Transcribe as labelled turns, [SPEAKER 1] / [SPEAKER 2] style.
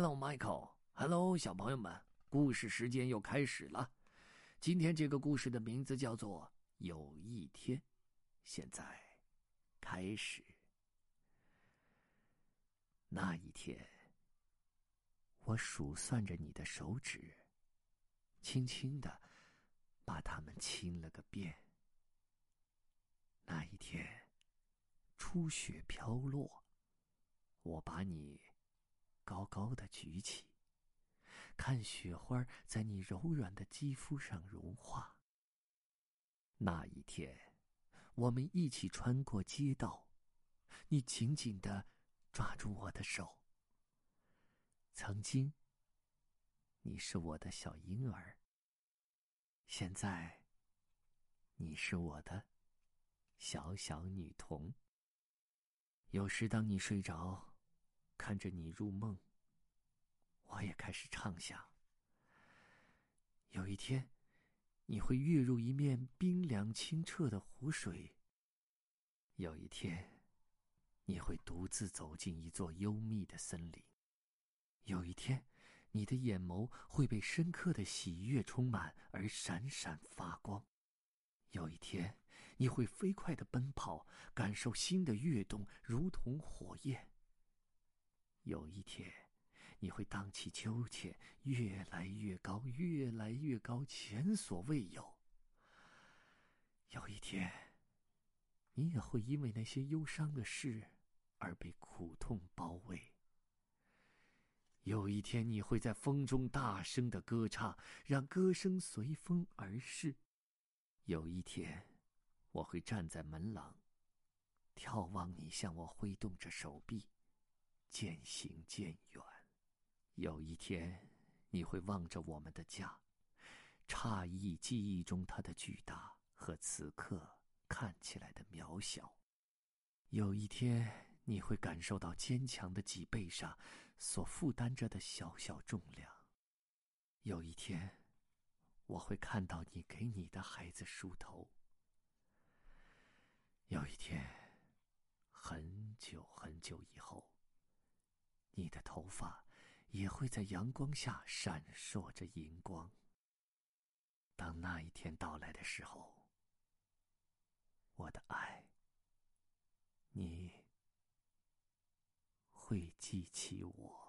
[SPEAKER 1] Hello, Michael. Hello，小朋友们，故事时间又开始了。今天这个故事的名字叫做《有一天》，现在开始。那一天，我数算着你的手指，轻轻的把它们亲了个遍。那一天，初雪飘落，我把你高高的举起。看雪花在你柔软的肌肤上融化。那一天，我们一起穿过街道，你紧紧的抓住我的手。曾经，你是我的小婴儿。现在，你是我的小小女童。有时，当你睡着，看着你入梦。我也开始畅想：有一天，你会跃入一面冰凉清澈的湖水；有一天，你会独自走进一座幽密的森林；有一天，你的眼眸会被深刻的喜悦充满而闪闪发光；有一天，你会飞快的奔跑，感受心的跃动如同火焰；有一天。你会荡起秋千，越来越高，越来越高，前所未有。有一天，你也会因为那些忧伤的事而被苦痛包围。有一天，你会在风中大声的歌唱，让歌声随风而逝。有一天，我会站在门廊，眺望你向我挥动着手臂，渐行渐远。有一天，你会望着我们的家，诧异记忆中它的巨大和此刻看起来的渺小。有一天，你会感受到坚强的脊背上所负担着的小小重量。有一天，我会看到你给你的孩子梳头。有一天，很久很久以后。你的头发也会在阳光下闪烁着银光。当那一天到来的时候，我的爱，你会记起我。